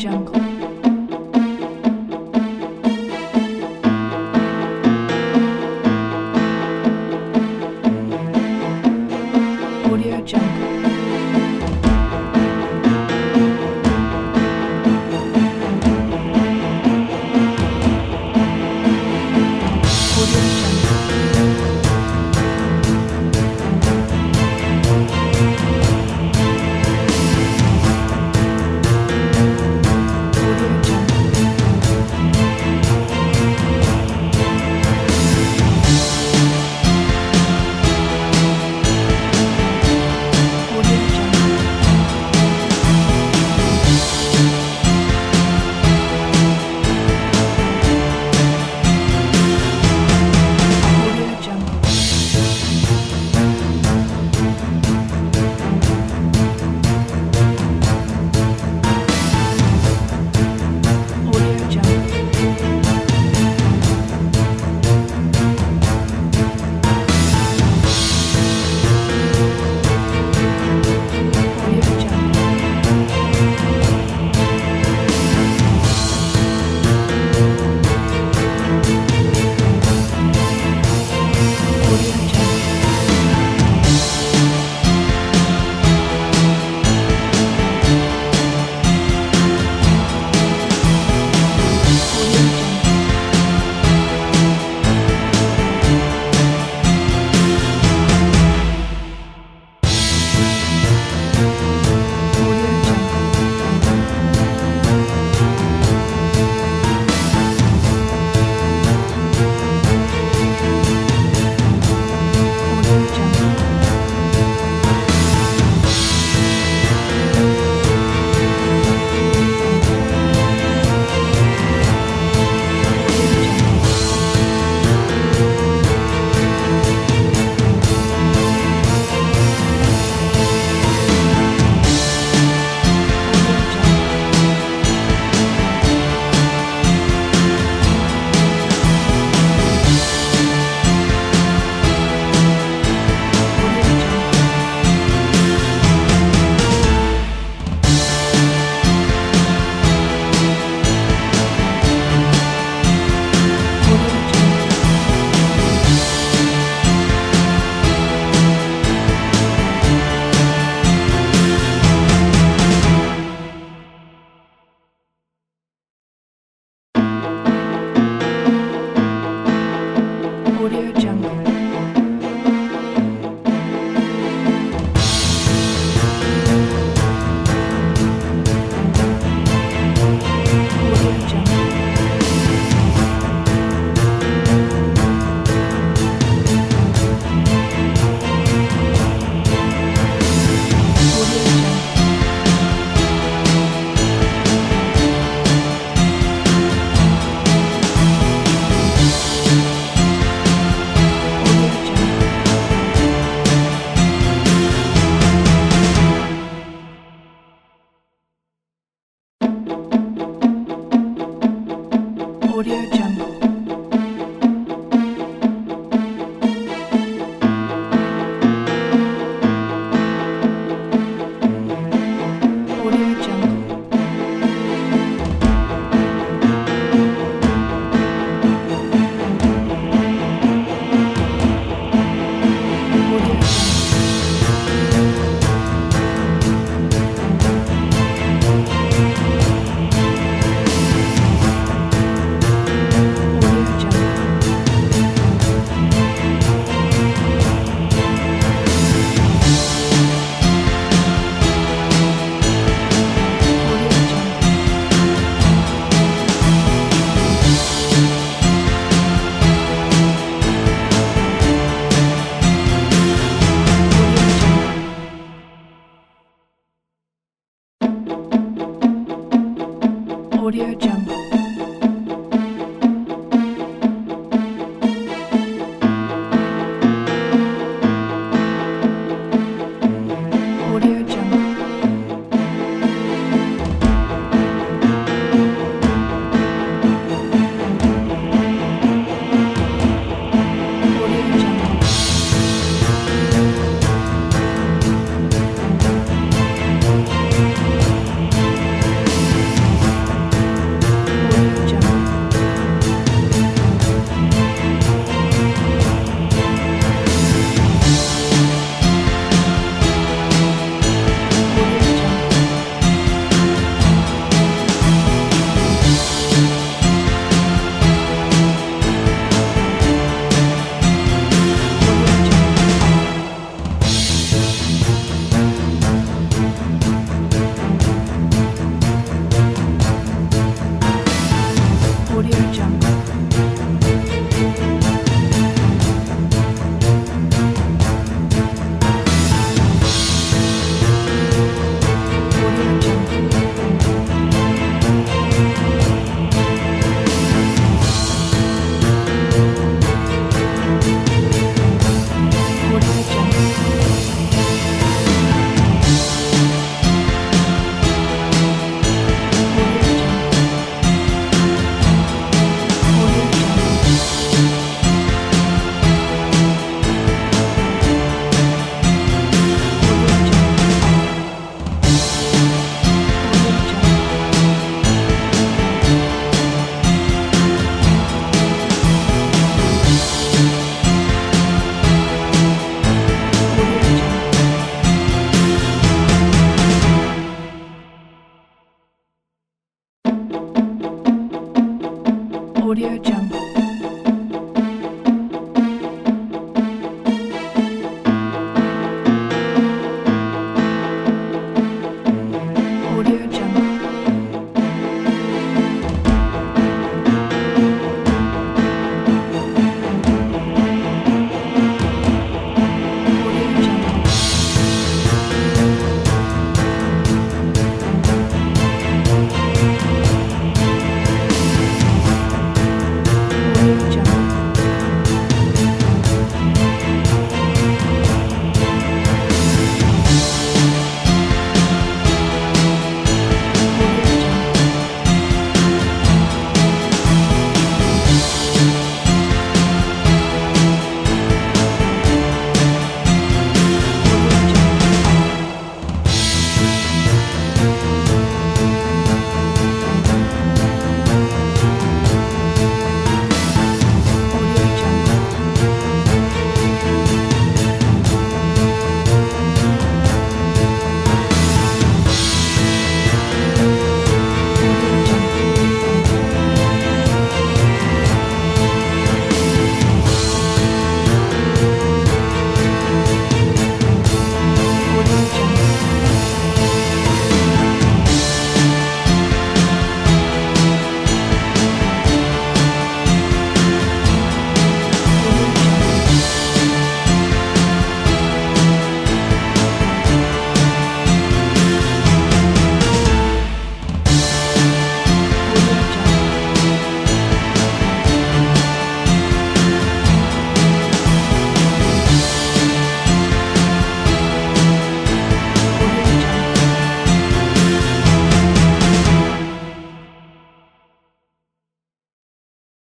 Jungle. Audio Audio Jungle.